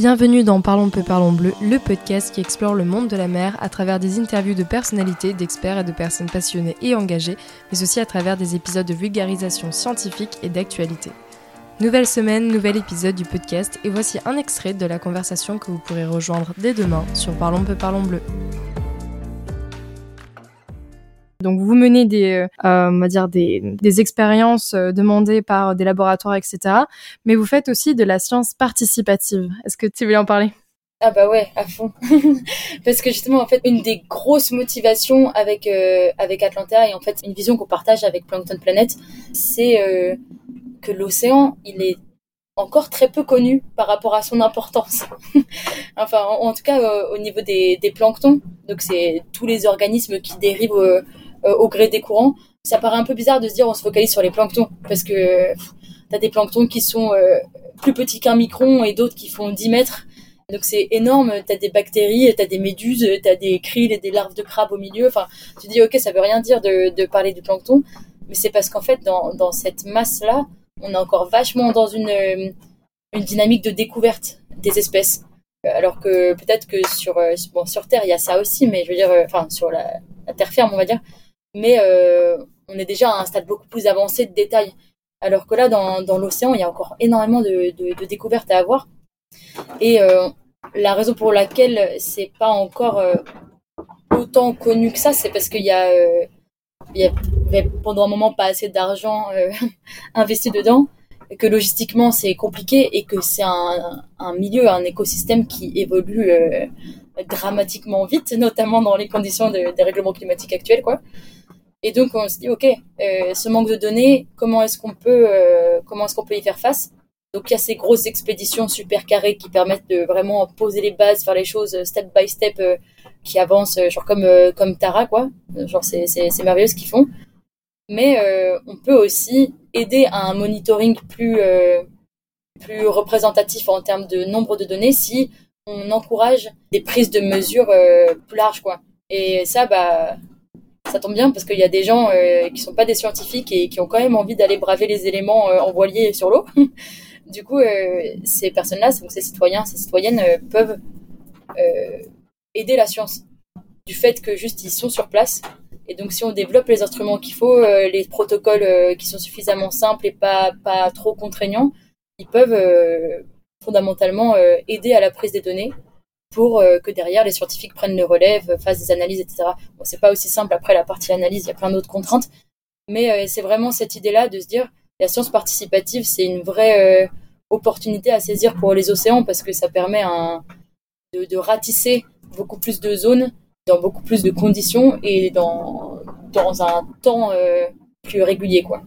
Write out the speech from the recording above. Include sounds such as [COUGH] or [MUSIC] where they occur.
Bienvenue dans Parlons peu, parlons bleu, le podcast qui explore le monde de la mer à travers des interviews de personnalités, d'experts et de personnes passionnées et engagées, mais aussi à travers des épisodes de vulgarisation scientifique et d'actualité. Nouvelle semaine, nouvel épisode du podcast et voici un extrait de la conversation que vous pourrez rejoindre dès demain sur Parlons peu, parlons bleu. Donc vous menez des, euh, on va dire des, expériences euh, demandées par des laboratoires, etc. Mais vous faites aussi de la science participative. Est-ce que tu veux en parler? Ah bah ouais, à fond. [LAUGHS] Parce que justement, en fait, une des grosses motivations avec euh, avec Atlanta et en fait une vision qu'on partage avec Plankton Planet, c'est euh, que l'océan, il est encore très peu connu par rapport à son importance. [LAUGHS] enfin, en, tout cas, euh, au niveau des, des planctons, donc c'est tous les organismes qui dérivent euh, au gré des courants. Ça paraît un peu bizarre de se dire on se focalise sur les planctons parce que tu as des planctons qui sont euh, plus petits qu'un micron et d'autres qui font 10 mètres. Donc c'est énorme, tu as des bactéries, tu as des méduses, tu as des krill et des larves de crabes au milieu. Enfin, tu dis ok, ça veut rien dire de, parler du plancton, mais c'est parce qu'en fait dans, dans cette masse-là, on est encore vachement dans une, une dynamique de découverte des espèces. Alors que peut-être que sur, bon, sur Terre, il y a ça aussi, mais je veux dire, enfin sur la, la terre ferme, on va dire, mais euh, on est déjà à un stade beaucoup plus avancé de détail. Alors que là, dans, l'océan, il y a encore énormément de, découvertes à avoir. Et euh, la raison pour laquelle c'est pas encore euh, autant connu que ça, c'est parce qu'il y a, avait pendant un moment pas assez d'argent [LAUGHS] investi dedans, que logistiquement c'est compliqué et que c'est un, milieu, un écosystème qui évolue dramatiquement vite, notamment dans les conditions de, des règlements climatiques actuels, quoi. Et donc on se dit ok, euh, ce manque de données, comment est-ce qu'on peut, euh, comment est-ce qu'on peut y faire face? Donc il y a ces grosses expéditions super carrées qui permettent de vraiment poser les bases, faire les choses step by step, euh, qui avancent, genre comme comme Tara quoi. Genre c'est c'est c'est merveilleux ce qu'ils font. Mais on peut aussi aider à un monitoring plus plus représentatif en termes de nombre de données si on encourage des prises de mesures plus larges quoi. Et ça bah ça tombe bien parce qu'il y a des gens euh, qui sont pas des scientifiques et qui ont quand même envie d'aller braver les éléments euh, en voilier sur l'eau. [LAUGHS] du coup, euh, ces personnes-là, ces citoyens, ces citoyennes peuvent aider la science du fait que juste ils sont sur place. Et donc, si on développe les instruments qu'il faut, les protocoles qui sont suffisamment simples et pas, pas trop contraignants, ils peuvent fondamentalement aider à la prise des données pour euh, que derrière les scientifiques prennent le relève, fassent des analyses, etc. Bon, c'est pas aussi simple après la partie analyse, il y a plein d'autres contraintes, mais euh, c'est vraiment cette idée-là de se dire la science participative, c'est une vraie euh, opportunité à saisir pour les océans parce que ça permet de, de, ratisser beaucoup plus de zones dans beaucoup plus de conditions et dans, dans un temps plus régulier, quoi.